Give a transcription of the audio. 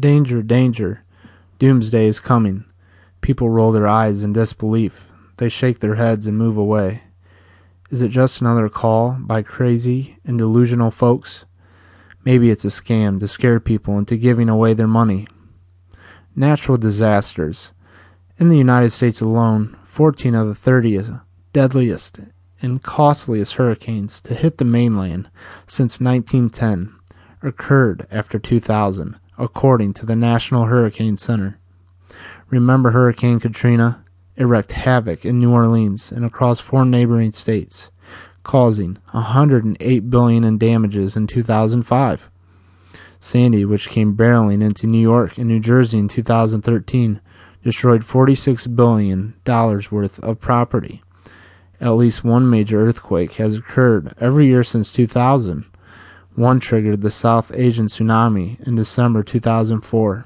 Danger, danger. Doomsday is coming. People roll their eyes in disbelief. They shake their heads and move away. Is it just another call by crazy and delusional folks? Maybe it's a scam to scare people into giving away their money. Natural disasters. In the United States alone, 14 of the 30 deadliest and costliest hurricanes to hit the mainland since 1910 occurred after 2000, according to the National Hurricane Center. Remember Hurricane Katrina? It wreaked havoc in New Orleans and across four neighboring states, causing 108 billion in damages in 2005. Sandy, which came barreling into New York and New Jersey in 2013, destroyed 46 billion dollars worth of property. At least one major earthquake has occurred every year since 2000. One triggered the South Asian tsunami in December 2004.